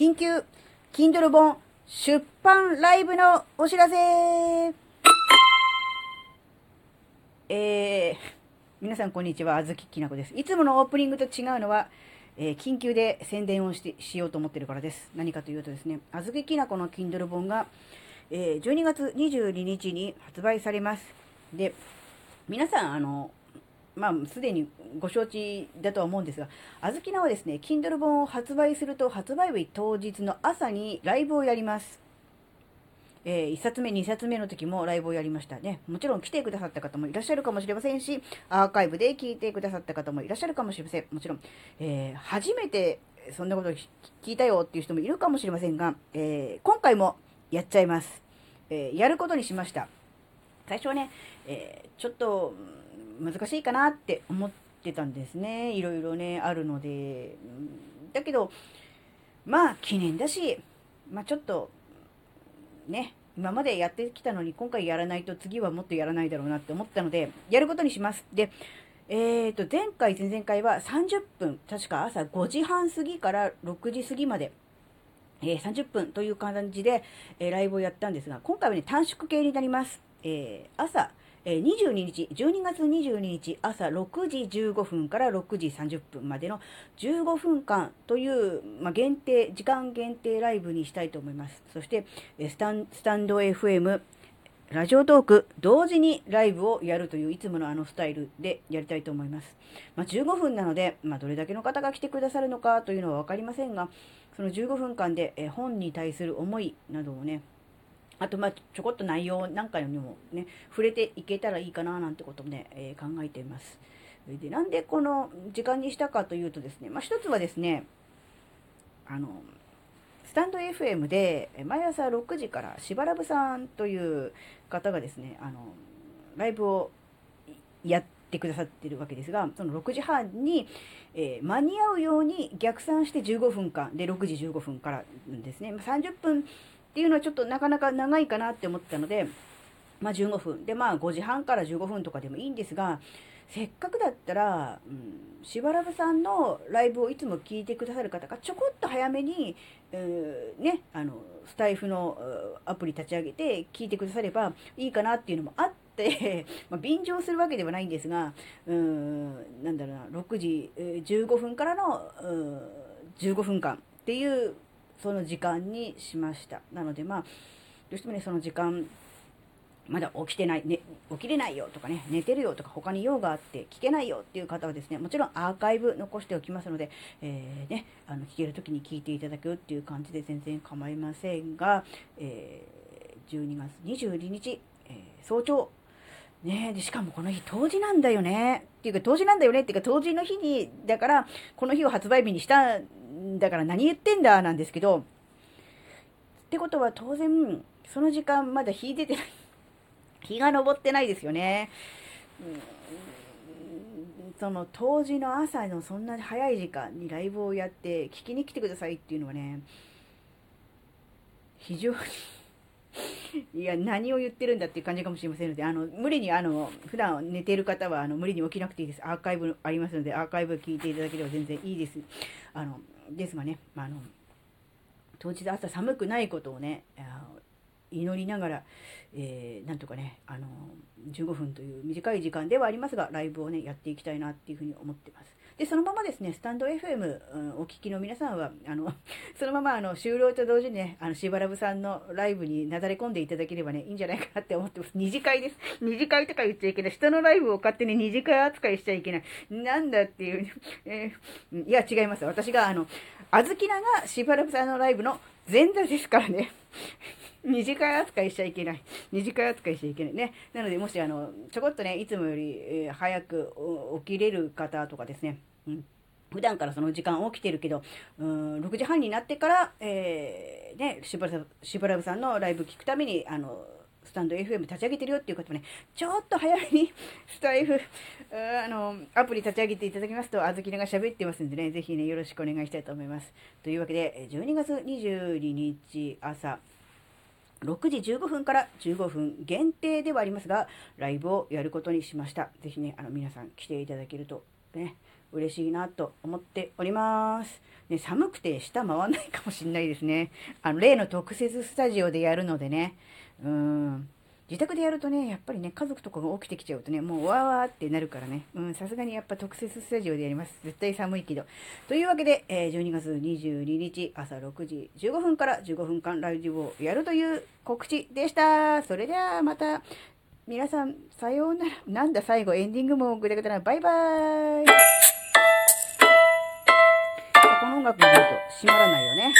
緊急、Kindle 本出版ライブのお知らせえー、皆さんこんにちは、あずききなこです。いつものオープニングと違うのは、えー、緊急で宣伝をしてしようと思ってるからです。何かというとですね、あずききなこの Kindle 本が、えー、12月22日に発売されます。で、皆さん、あの、まあ、すでにご承知だとは思うんですが、あずきなはですね、Kindle 本を発売すると、発売日当日の朝にライブをやります。えー、1冊目、2冊目の時もライブをやりましたね。もちろん来てくださった方もいらっしゃるかもしれませんし、アーカイブで聞いてくださった方もいらっしゃるかもしれません。もちろん、えー、初めてそんなこと聞いたよっていう人もいるかもしれませんが、えー、今回もやっちゃいます。えやることにしました。最初はね、えちょっと、難しいかなって思ってたんですね。いろいろね、あるので。だけど、まあ、記念だし、まあちょっと、ね、今までやってきたのに今回やらないと次はもっとやらないだろうなって思ったので、やることにします。で、えっ、ー、と、前回、前々回は30分、確か朝5時半過ぎから6時過ぎまで、えー、30分という感じで、えー、ライブをやったんですが、今回はね、短縮系になります。えー、朝え22日、12月22日朝6時15分から6時30分までの15分間という、まあ、限定、時間限定ライブにしたいと思います。そして、スタンスタンド FM、ラジオトーク、同時にライブをやるといういつものあのスタイルでやりたいと思います。まあ、15分なので、まあ、どれだけの方が来てくださるのかというのは分かりませんが、その15分間で本に対する思いなどをね、あと、ま、ちょこっと内容なんかにもね、触れていけたらいいかななんてこともね、えー、考えています。で、なんでこの時間にしたかというとですね、まあ、一つはですね、あの、スタンド FM で毎朝6時からしばらぶさんという方がですね、あの、ライブをやってくださっているわけですが、その6時半に、えー、間に合うように逆算して15分間で6時15分からですね、30分っていうのはちょっとなかなか長いかなって思ったので、まあ15分。で、まあ5時半から15分とかでもいいんですが、せっかくだったら、うん、しばらぶさんのライブをいつも聞いてくださる方がちょこっと早めに、えー、ね、あの、スタイフのアプリ立ち上げて聞いてくださればいいかなっていうのもあって、まあ、便乗するわけではないんですが、うん、なんだろうな、6時15分からの、うん、15分間っていうその時間にしました。なのでまあ、どうしてもね、その時間、まだ起きてない、ね、起きれないよとかね、寝てるよとか他に用があって聞けないよっていう方はですね、もちろんアーカイブ残しておきますので、えー、ね、あの、聞ける時に聞いていただくっていう感じで全然構いませんが、えー、12月22日、えー、早朝、ねで、しかもこの日、冬至なんだよね。っていうか、冬至なんだよねっていうか、冬至の日に、だから、この日を発売日にしたんだから何言ってんだなんですけど、ってことは当然、その時間まだ日出てない。日が昇ってないですよね。その当時の朝のそんな早い時間にライブをやって聞きに来てくださいっていうのはね、非常にいや、何を言ってるんだっていう感じかもしれませんので、あの、無理に、あの、普段寝ている方は、あの、無理に起きなくていいです。アーカイブありますので、アーカイブ聞いていただければ全然いいです。あの、ですがね、まあの、当日朝寒くないことをね、祈りながら、えー、なんとかね、あの、15分という短い時間ではありますが、ライブをね、やっていきたいなっていうふうに思ってます。で、そのままですね、スタンド FM、うん、お聞きの皆さんは、あの、そのままあの終了と同時にね、あの、しばらぶさんのライブになだれ込んでいただければね、いいんじゃないかなって思ってます。二次会です。二次会とか言っちゃいけない。人のライブを勝手に二次会扱いしちゃいけない。なんだっていう、えー、いや、違います。私が、あの、あずきながしばらぶさんのライブの前座ですからね。二次会扱いしちゃいけない。二次会扱いしちゃいけないね。なので、もし、あの、ちょこっとね、いつもより、早く起きれる方とかですね、うん。普段からその時間起きてるけど、うん、6時半になってから、えー、ね、しばらしばらぶさんのライブ聞くために、あの、スタンド FM 立ち上げてるよっていう方もね、ちょっと早めに スタイフ、あの、アプリ立ち上げていただきますと、あずきなが喋ってますんでね、ぜひね、よろしくお願いしたいと思います。というわけで、12月22日朝、6時15分から15分限定ではありますが、ライブをやることにしました。ぜひね、あの、皆さん来ていただけるとね、嬉しいなと思っております。ね、寒くて舌回んないかもしんないですね。あの、例の特設スタジオでやるのでね。うん。自宅でやるとね、やっぱりね、家族とかが起きてきちゃうとね、もうわーわーってなるからね。うん、さすがにやっぱ特設スタジオでやります。絶対寒いけど。というわけで、えー、12月22日朝6時15分から15分間ライブをやるという告知でした。それではまた、皆さん、さようなら。なんだ最後、エンディングもぐだぐだな。バイバーイ。音楽がないと閉まらないよね。